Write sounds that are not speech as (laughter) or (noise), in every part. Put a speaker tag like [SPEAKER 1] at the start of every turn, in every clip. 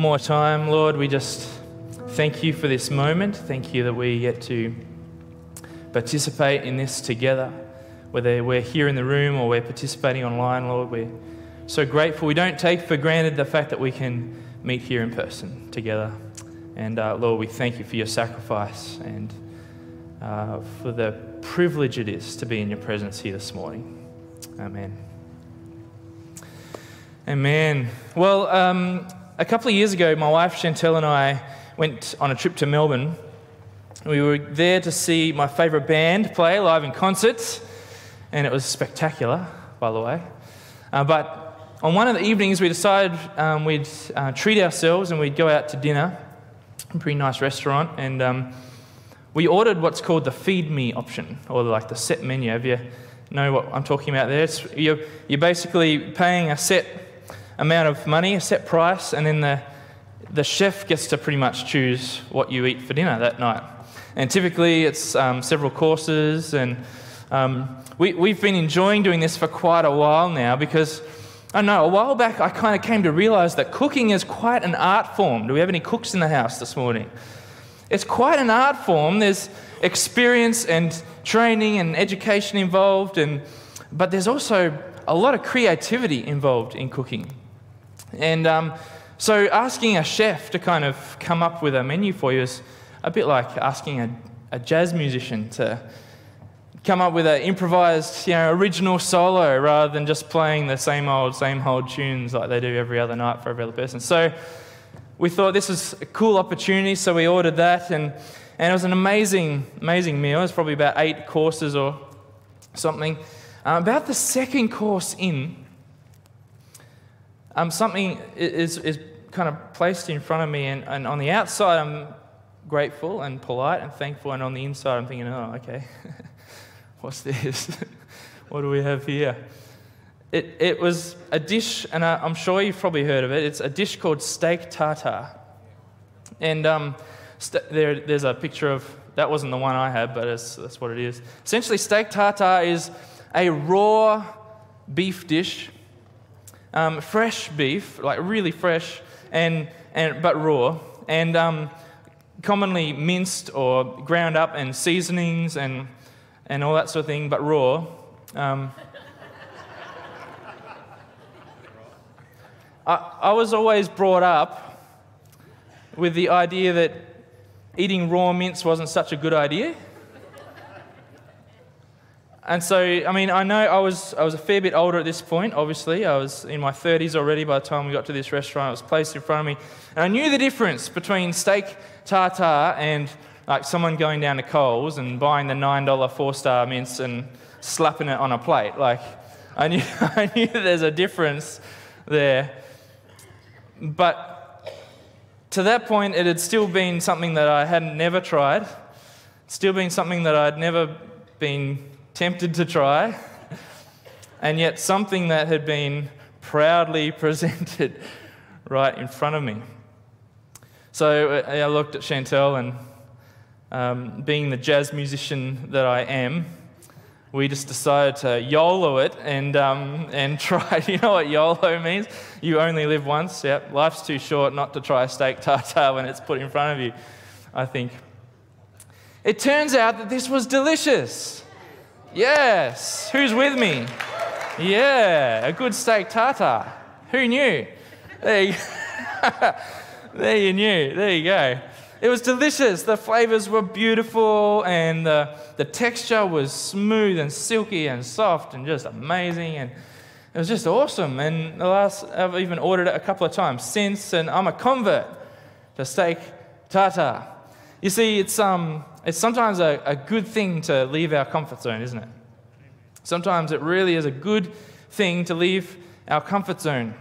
[SPEAKER 1] more time, Lord, we just thank you for this moment. Thank you that we get to participate in this together, whether we're here in the room or we're participating online, Lord. We're so grateful. We don't take for granted the fact that we can meet here in person together. And uh, Lord, we thank you for your sacrifice and uh, for the privilege it is to be in your presence here this morning. Amen. Amen. Well, um, a couple of years ago, my wife Chantel and I went on a trip to Melbourne. We were there to see my favourite band play live in concert, and it was spectacular, by the way. Uh, but on one of the evenings, we decided um, we'd uh, treat ourselves and we'd go out to dinner, a pretty nice restaurant, and um, we ordered what's called the feed me option, or like the set menu. Have you know what I'm talking about there? It's, you're, you're basically paying a set amount of money, a set price, and then the, the chef gets to pretty much choose what you eat for dinner that night. And typically it's um, several courses, and um, we, we've been enjoying doing this for quite a while now because I know a while back I kind of came to realize that cooking is quite an art form. Do we have any cooks in the house this morning? It's quite an art form. There's experience and training and education involved, and, but there's also a lot of creativity involved in cooking. And um, so asking a chef to kind of come up with a menu for you is a bit like asking a, a jazz musician to come up with an improvised, you know, original solo rather than just playing the same old, same old tunes like they do every other night for every other person. So we thought this was a cool opportunity, so we ordered that, and, and it was an amazing, amazing meal. It was probably about eight courses or something. Uh, about the second course in, um, something is, is kind of placed in front of me, and, and on the outside, I'm grateful and polite and thankful, and on the inside, I'm thinking, oh, okay, (laughs) what's this? (laughs) what do we have here? It, it was a dish, and I, am sure you've probably heard of it. It's a dish called steak tartare. And um, st- there, there's a picture of that wasn't the one I had, but that's what it is. Essentially, steak tartare is a raw beef dish um, fresh beef, like really fresh, and, and, but raw, and um, commonly minced or ground up and seasonings and, and all that sort of thing, but raw. Um, I, I was always brought up with the idea that eating raw mince wasn't such a good idea. And so, I mean, I know I was, I was a fair bit older at this point, obviously. I was in my 30s already by the time we got to this restaurant. It was placed in front of me. And I knew the difference between steak tartare and like someone going down to Coles and buying the $9 four star mince and slapping it on a plate. Like, I knew, (laughs) I knew that there's a difference there. But to that point, it had still been something that I had never tried, still been something that I'd never been tempted to try, and yet something that had been proudly (laughs) presented right in front of me. So uh, I looked at Chantel, and um, being the jazz musician that I am, we just decided to YOLO it and, um, and (laughs) try. You know what YOLO means? You only live once. Yep. Life's too short not to try steak (laughs) tartare when it's put in front of you, I think. It turns out that this was delicious. Yes. Who's with me? Yeah, a good steak tartare. Who knew? There you, (laughs) there you knew. There you go. It was delicious. The flavors were beautiful, and the, the texture was smooth and silky and soft and just amazing. And it was just awesome. And the last, I've even ordered it a couple of times since, and I'm a convert to steak tartare. You see, it's, um, it's sometimes a, a good thing to leave our comfort zone, isn't it? Sometimes it really is a good thing to leave our comfort zone.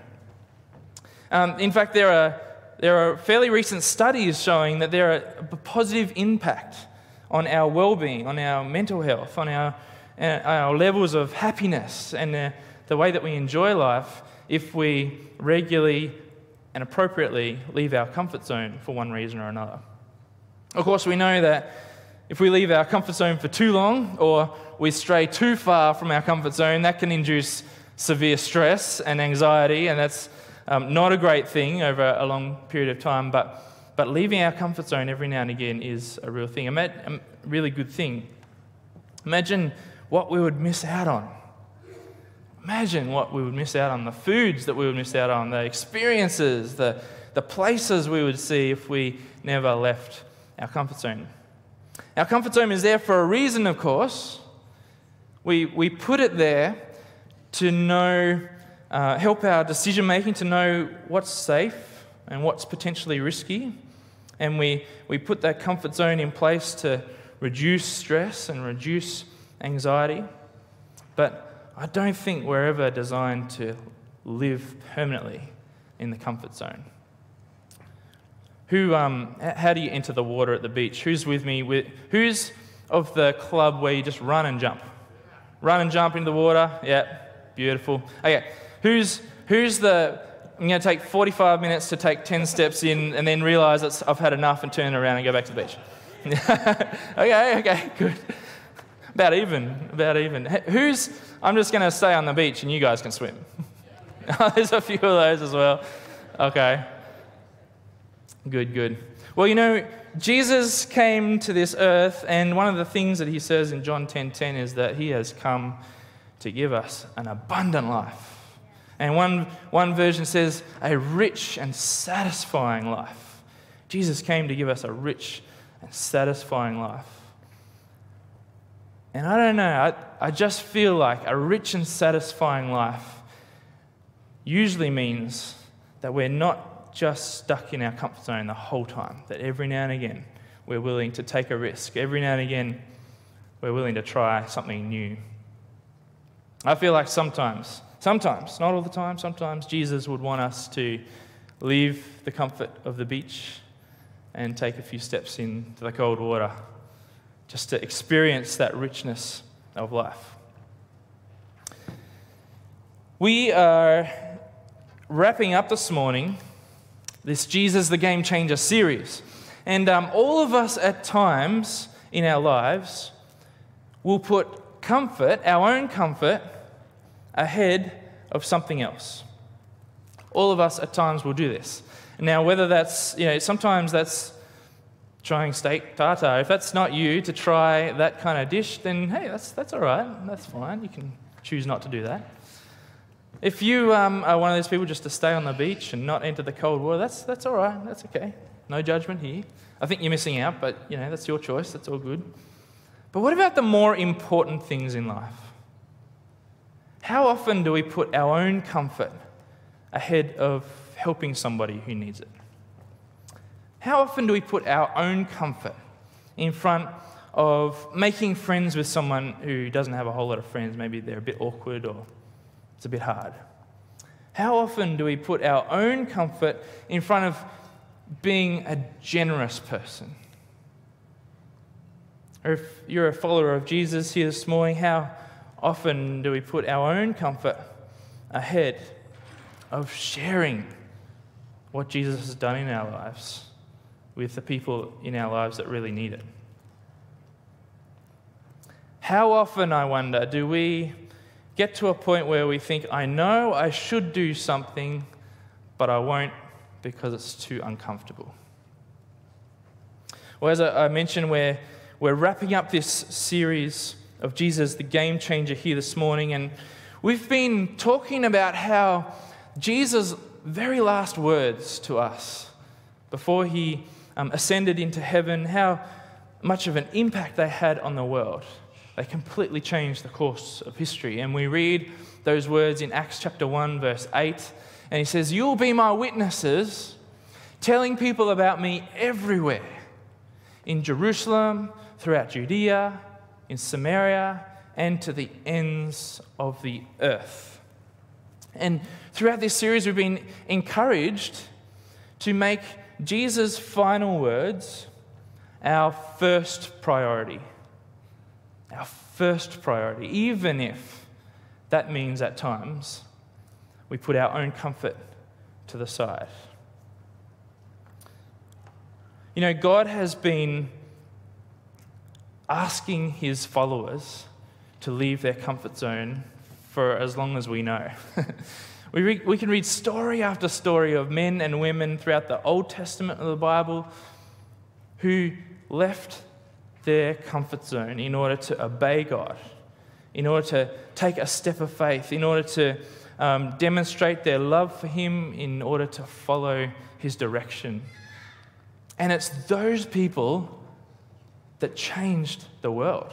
[SPEAKER 1] Um, in fact, there are, there are fairly recent studies showing that there are a positive impact on our well being, on our mental health, on our, uh, our levels of happiness, and the, the way that we enjoy life if we regularly and appropriately leave our comfort zone for one reason or another. Of course, we know that if we leave our comfort zone for too long or we stray too far from our comfort zone, that can induce severe stress and anxiety, and that's um, not a great thing over a long period of time, but, but leaving our comfort zone every now and again is a real thing, a, really good thing. Imagine what we would miss out on. Imagine what we would miss out on the foods that we would miss out on, the experiences, the, the places we would see if we never left our comfort zone. Our comfort zone is there for a reason, of course. We, we put it there to know, uh, help our decision making, to know what's safe and what's potentially risky. And we, we put that comfort zone in place to reduce stress and reduce anxiety. But I don't think we're ever designed to live permanently in the comfort zone. Who, um, how do you enter the water at the beach? Who's with me? Who's of the club where you just run and jump? Run and jump into the water? Yeah, beautiful. Okay, who's, who's the, I'm going to take 45 minutes to take 10 steps in and then realize that I've had enough and turn around and go back to the beach? (laughs) okay, okay, good. About even, about even. Who's, I'm just going to stay on the beach and you guys can swim. (laughs) There's a few of those as well. Okay. Good, good. Well, you know, Jesus came to this earth, and one of the things that he says in John 10:10 10, 10 is that he has come to give us an abundant life. And one, one version says a rich and satisfying life. Jesus came to give us a rich and satisfying life. And I don't know, I, I just feel like a rich and satisfying life usually means that we're not just stuck in our comfort zone the whole time, that every now and again we're willing to take a risk. Every now and again we're willing to try something new. I feel like sometimes, sometimes, not all the time, sometimes Jesus would want us to leave the comfort of the beach and take a few steps into the cold water just to experience that richness of life. We are wrapping up this morning this Jesus the Game Changer series. And um, all of us at times in our lives will put comfort, our own comfort, ahead of something else. All of us at times will do this. Now, whether that's, you know, sometimes that's trying steak tartare. If that's not you to try that kind of dish, then hey, that's, that's all right. That's fine. You can choose not to do that. If you um, are one of those people just to stay on the beach and not enter the cold water, that's, that's all right. That's okay. No judgment here. I think you're missing out, but you know, that's your choice. That's all good. But what about the more important things in life? How often do we put our own comfort ahead of helping somebody who needs it? How often do we put our own comfort in front of making friends with someone who doesn't have a whole lot of friends? Maybe they're a bit awkward or it's a bit hard. How often do we put our own comfort in front of being a generous person? Or if you're a follower of Jesus here this morning, how often do we put our own comfort ahead of sharing what Jesus has done in our lives with the people in our lives that really need it? How often, I wonder, do we get to a point where we think, I know I should do something, but I won't because it's too uncomfortable? Well, as I mentioned, we're, we're wrapping up this series of Jesus, the game changer, here this morning. And we've been talking about how Jesus' very last words to us before he um, ascended into heaven, how much of an impact they had on the world. They completely changed the course of history. And we read those words in Acts chapter 1, verse 8. And he says, You'll be my witnesses, telling people about me everywhere in Jerusalem, throughout Judea, in Samaria and to the ends of the earth. And throughout this series, we've been encouraged to make Jesus' final words our first priority. Our first priority, even if that means at times we put our own comfort to the side. You know, God has been asking his followers to leave their comfort zone for as long as we know. (laughs) We, re- we can read story after story of men and women throughout the Old Testament of the Bible who left their comfort zone in order to obey God, in order to take a step of faith, in order to um, demonstrate their love for Him, in order to follow His direction. And it's those people that changed the world.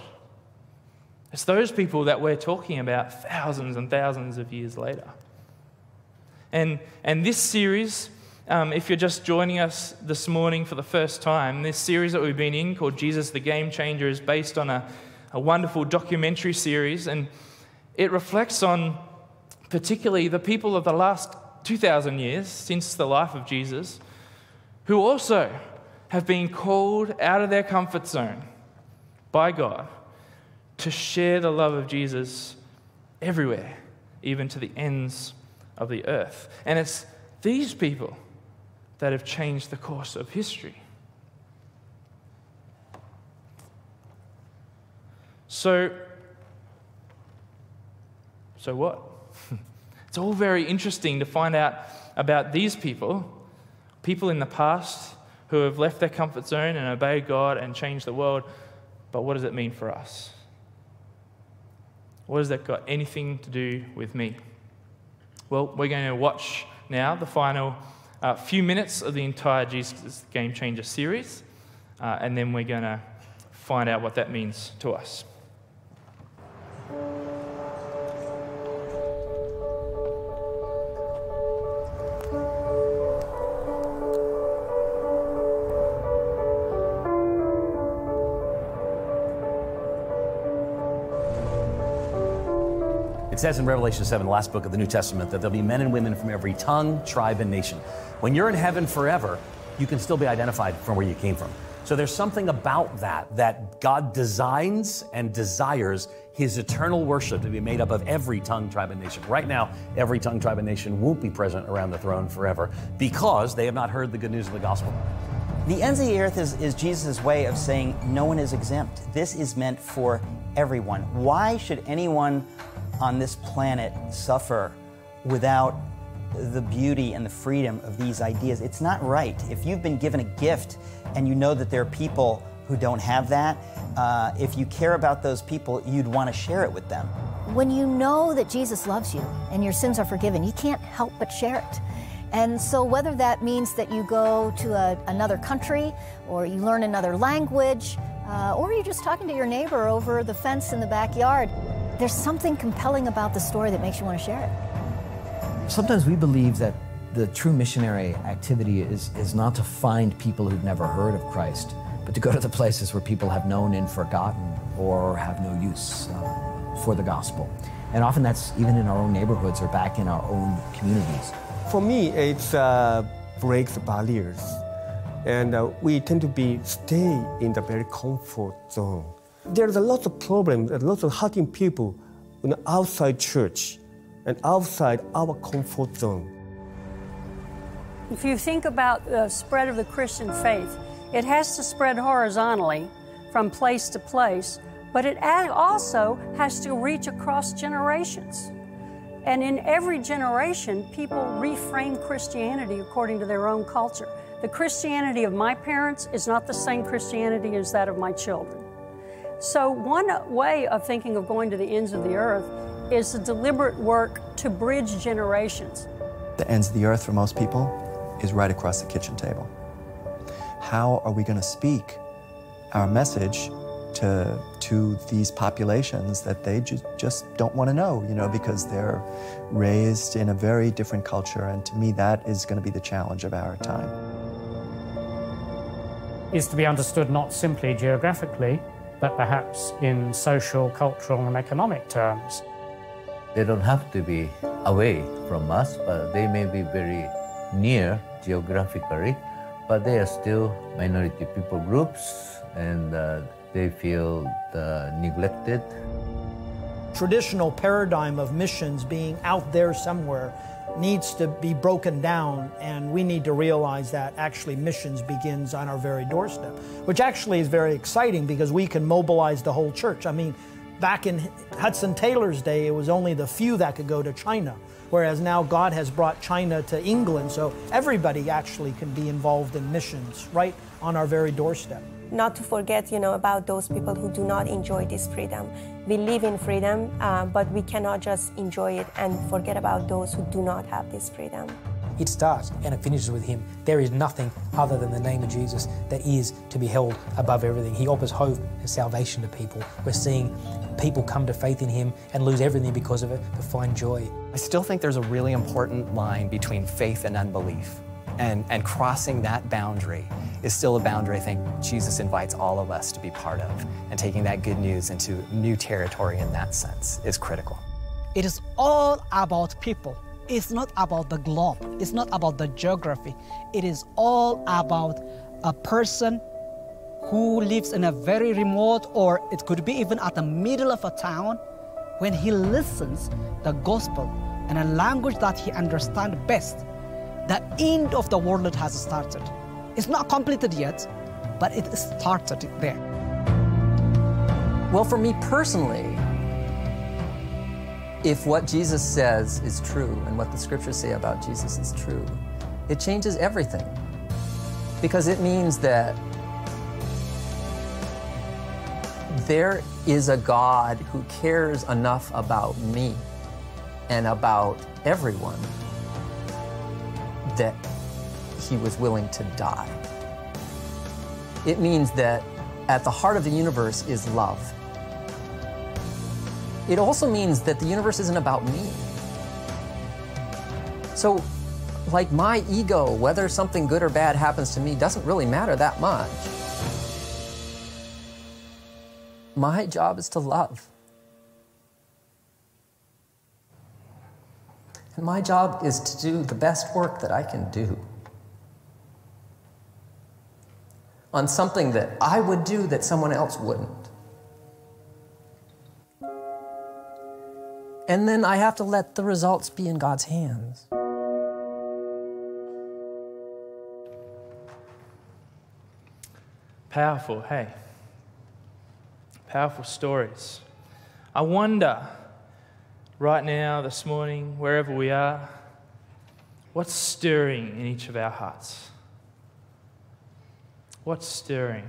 [SPEAKER 1] It's those people that we're talking about thousands and thousands of years later. And, and this series, um, if you're just joining us this morning for the first time, this series that we've been in called Jesus the Game Changer is based on a, a wonderful documentary series. And it reflects on particularly the people of the last 2,000 years since the life of Jesus who also have been called out of their comfort zone by God to share the love of Jesus everywhere, even to the ends of the earth. And it's these people that have changed the course of history. So, so what? (laughs) it's all very interesting to find out about these people, people in the past who have left their comfort zone and obeyed God and changed the world. But what does it mean for us? What has that got anything to do with me? Well, we're going to watch now the final uh, few minutes of the entire Jesus Game Changer series, uh, and then we're going to find out what that means to us.
[SPEAKER 2] It says in Revelation 7, the last book of the New Testament, that there'll be men and women from every tongue, tribe, and nation. When you're in heaven forever, you can still be identified from where you came from. So there's something about that, that God designs and desires his eternal worship to be made up of every tongue, tribe, and nation. Right now, every tongue, tribe, and nation won't be present around the throne forever because they have not heard the good news of the gospel.
[SPEAKER 3] The ends of the earth is, is Jesus' way of saying no one is exempt. This is meant for everyone. Why should anyone on this planet suffer without the beauty and the freedom of these ideas. It's not right. If you've been given a gift and you know that there are people who don't have that, uh, if you care about those people, you'd want to share it with them.
[SPEAKER 4] When you know that Jesus loves you and your sins are forgiven, you can't help but share it. And so, whether that means that you go to a, another country or you learn another language, uh, or you're just talking to your neighbor over the fence in the backyard, there's something compelling about the story that makes you want to share it.
[SPEAKER 5] Sometimes we believe that the true missionary activity is, is not to find people who've never heard of Christ, but to go to the places where people have known and forgotten or have no use uh, for the gospel. And often that's even in our own neighborhoods or back in our own communities.
[SPEAKER 6] For me, it's uh, breaks barriers. And uh, we tend to be stay in the very comfort zone. There's a lot of problems, a lot of hurting people in outside church and outside our comfort zone.
[SPEAKER 7] If you think about the spread of the Christian faith, it has to spread horizontally from place to place, but it also has to reach across generations. And in every generation, people reframe Christianity according to their own culture. The Christianity of my parents is not the same Christianity as that of my children. So, one way of thinking of going to the ends of the earth is the deliberate work to bridge generations.
[SPEAKER 8] The ends of the earth for most people is right across the kitchen table. How are we going to speak our message to, to these populations that they ju- just don't want to know, you know, because they're raised in a very different culture? And to me, that is going to be the challenge of our time.
[SPEAKER 9] Is to be understood not simply geographically, but perhaps in social, cultural, and economic terms.
[SPEAKER 10] They don't have to be away from us, but they may be very near geographically, but they are still minority people groups and uh, they feel uh, neglected.
[SPEAKER 11] Traditional paradigm of missions being out there somewhere needs to be broken down, and we need to realize that actually missions begins on our very doorstep, which actually is very exciting because we can mobilize the whole church. I mean, back in Hudson Taylor's day, it was only the few that could go to China. Whereas now God has brought China to England, so everybody actually can be involved in missions right on our very doorstep.
[SPEAKER 12] Not to forget, you know, about those people who do not enjoy this freedom. We live in freedom, uh, but we cannot just enjoy it and forget about those who do not have this freedom.
[SPEAKER 13] It starts and it finishes with Him. There is nothing other than the name of Jesus that is to be held above everything. He offers hope and salvation to people. We're seeing people come to faith in Him and lose everything because of it, but find joy.
[SPEAKER 14] I still think there's a really important line between faith and unbelief. And, and crossing that boundary is still a boundary I think Jesus invites all of us to be part of. And taking that good news into new territory in that sense is critical.
[SPEAKER 15] It is all about people. It's not about the globe. It's not about the geography. It is all about a person who lives in a very remote or it could be even at the middle of a town when he listens the gospel in a language that he understands best the end of the world has started. It's not completed yet but it started there.
[SPEAKER 16] Well for me personally if what jesus says is true and what the scriptures say about jesus is true it changes everything. Because it means that there is a God who cares enough about me and about everyone that he was willing to die. It means that at the heart of the universe is love. It also means that the universe isn't about me. So, like my ego, whether something good or bad happens to me, doesn't really matter that much. My job is to love. And my job is to do the best work that I can do on something that I would do that someone else wouldn't. And then I have to let the results be in God's hands.
[SPEAKER 1] Powerful, hey powerful stories. I wonder right now, this morning, wherever we are, what's stirring in each of our hearts? What's stirring?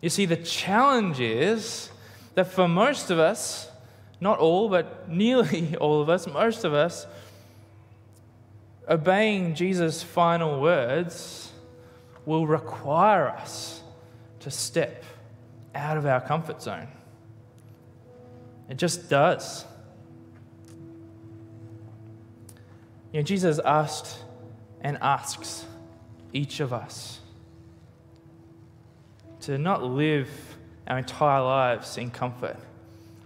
[SPEAKER 1] You see, the challenge is that for most of us, not all, but (laughs) nearly all of us, most of us, obeying Jesus' final words will require us to step out of our comfort zone. It just does. You know, Jesus asked and asks each of us to not live our entire lives in comfort,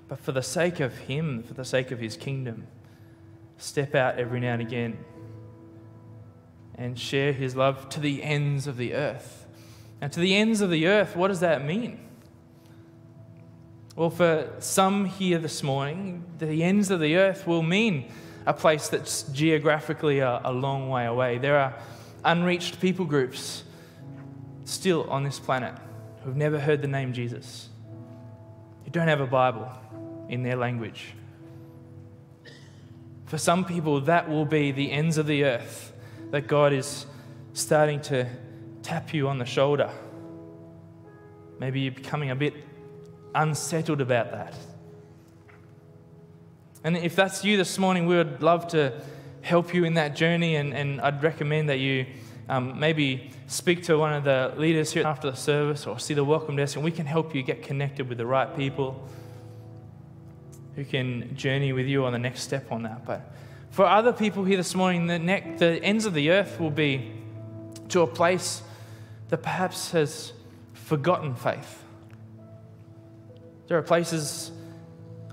[SPEAKER 1] but for the sake of Him, for the sake of His kingdom, step out every now and again and share His love to the ends of the earth. And to the ends of the earth, what does that mean? Well, for some here this morning, the ends of the earth will mean a place that's geographically a, a, long way away. There are unreached people groups still on this planet who've never heard the name Jesus, who don't have a Bible in their language. For some people, that will be the ends of the earth that God is starting to tap you on the shoulder. Maybe you're becoming a bit unsettled about that. And if that's you this morning, we would love to help you in that journey. And, and I'd recommend that you um, maybe speak to one of the leaders here after the service or see the welcome desk, and we can help you get connected with the right people who can journey with you on the next step on that. But for other people here this morning, the, neck, the ends of the earth will be to a place that perhaps has forgotten faith there are places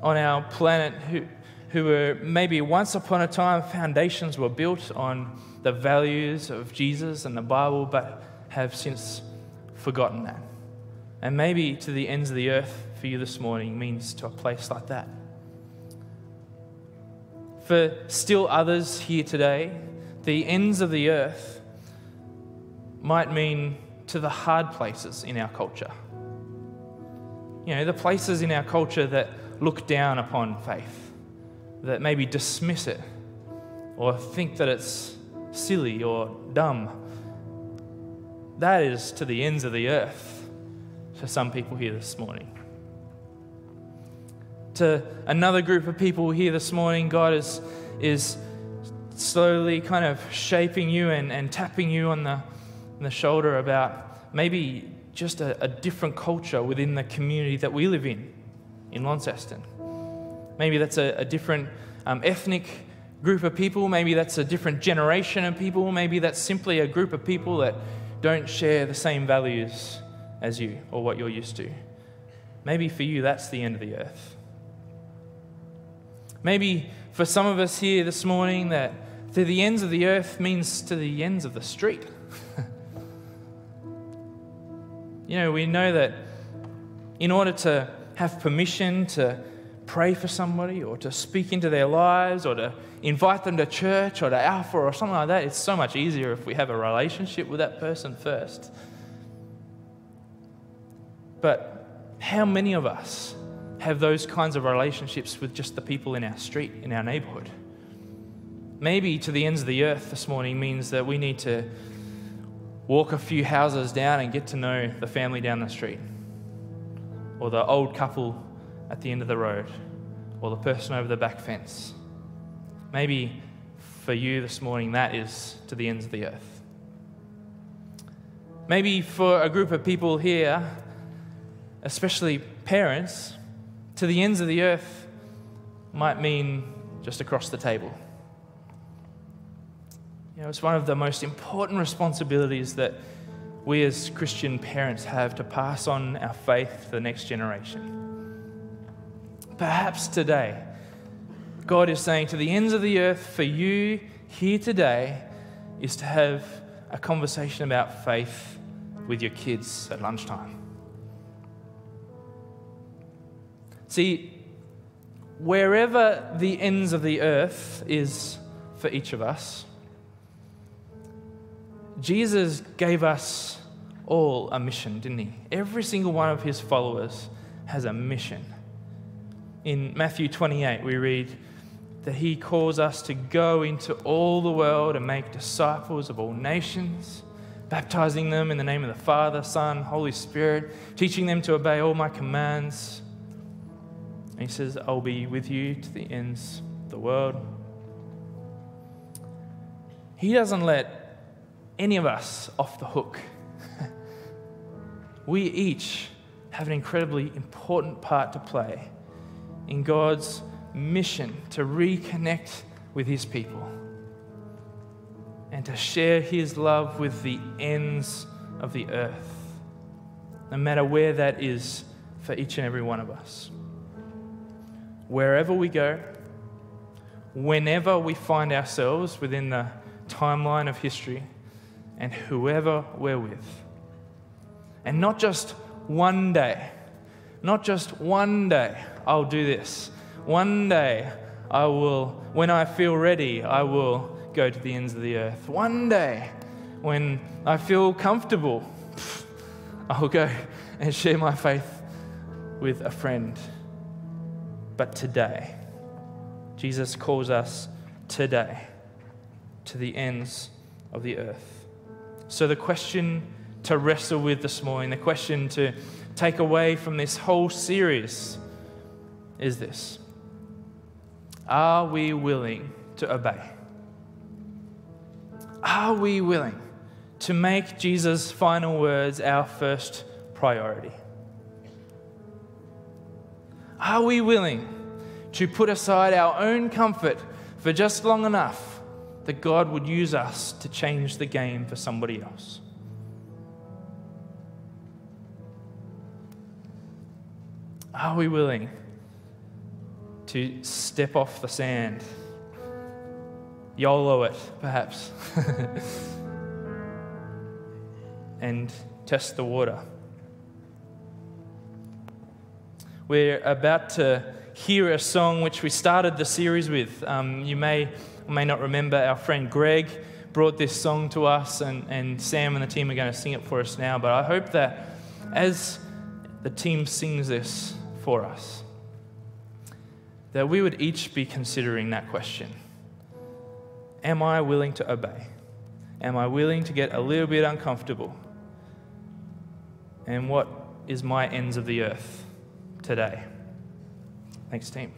[SPEAKER 1] on our planet who, who were maybe once upon a time foundations were built on the values of Jesus and the Bible, but have since forgotten that. And maybe to the ends of the earth for you this morning means to a place like that. For still others here today, the ends of the earth might mean to the hard places in our culture you know, the places in our culture that look down upon faith, that maybe dismiss it, or think that it's silly or dumb. That is to the ends of the earth for some people here this morning. To another group of people here this morning, God is, is slowly kind of shaping you and, and tapping you on the, on the shoulder about maybe just a, a different culture within the community that we live in, in Launceston. Maybe that's a, a different um, ethnic group of people. Maybe that's a different generation of people. Maybe that's simply a group of people that don't share the same values as you or what you're used to. Maybe for you, that's the end of the earth. Maybe for some of us here this morning, that to the ends of the earth means to the ends of the street. (laughs) you know, we know that in order to have permission to pray for somebody or to speak into their lives or to invite them to church or to Alpha or something like that, it's so much easier if we have a relationship with that person first. But how many of us have those kinds of relationships with just the people in our street, in our neighborhood? Maybe to the ends of the earth this morning means that we need to walk a few houses down and get to know the family down the street, or the old couple at the end of the road, or the person over the back fence. Maybe for you this morning, that is to the ends of the earth. Maybe for a group of people here, especially parents, to the ends of the earth might mean just across the table. You know, it's one of the most important responsibilities that we as Christian parents have to pass on our faith to the next generation. Perhaps today, God is saying to the ends of the earth for you here today is to have a conversation about faith with your kids at lunchtime. See, wherever the ends of the earth is for each of us, Jesus gave us all a mission, didn't he? Every single one of his followers has a mission. In Matthew 28, we read that he calls us to go into all the world and make disciples of all nations, baptizing them in the name of the Father, Son, Holy Spirit, teaching them to obey all my commands. And he says, I'll be with you to the ends of the world. He doesn't let any of us off the hook. (laughs) we each have an incredibly important part to play in God's mission to reconnect with His people and to share His love with the ends of the earth, no matter where that is for each and every one of us. Wherever we go, whenever we find ourselves within the timeline of history, and whoever we're with. And not just one day, not just one day, I'll do this. One day, I will, when I feel ready, I will go to the ends of the earth. One day, when I feel comfortable, (laughs) I'll go and share my faith with a friend. But today, Jesus calls us today to the ends of the earth. So, the question to wrestle with this morning, the question to take away from this whole series is this Are we willing to obey? Are we willing to make Jesus' final words our first priority? Are we willing to put aside our own comfort for just long enough that God would use us to change the game for somebody else. Are we willing to step off the sand? YOLO it, perhaps, (laughs) and test the water. We're about to hear a song which we started the series with. Um, you may or may not remember, our friend Greg brought this song to us, and, and Sam and the team are going to sing it for us now. But I hope that as the team sings this for us, that we would each be considering that question am I willing to obey? Am I willing to get a little bit uncomfortable? And what is my ends of the earth today? Thanks, team.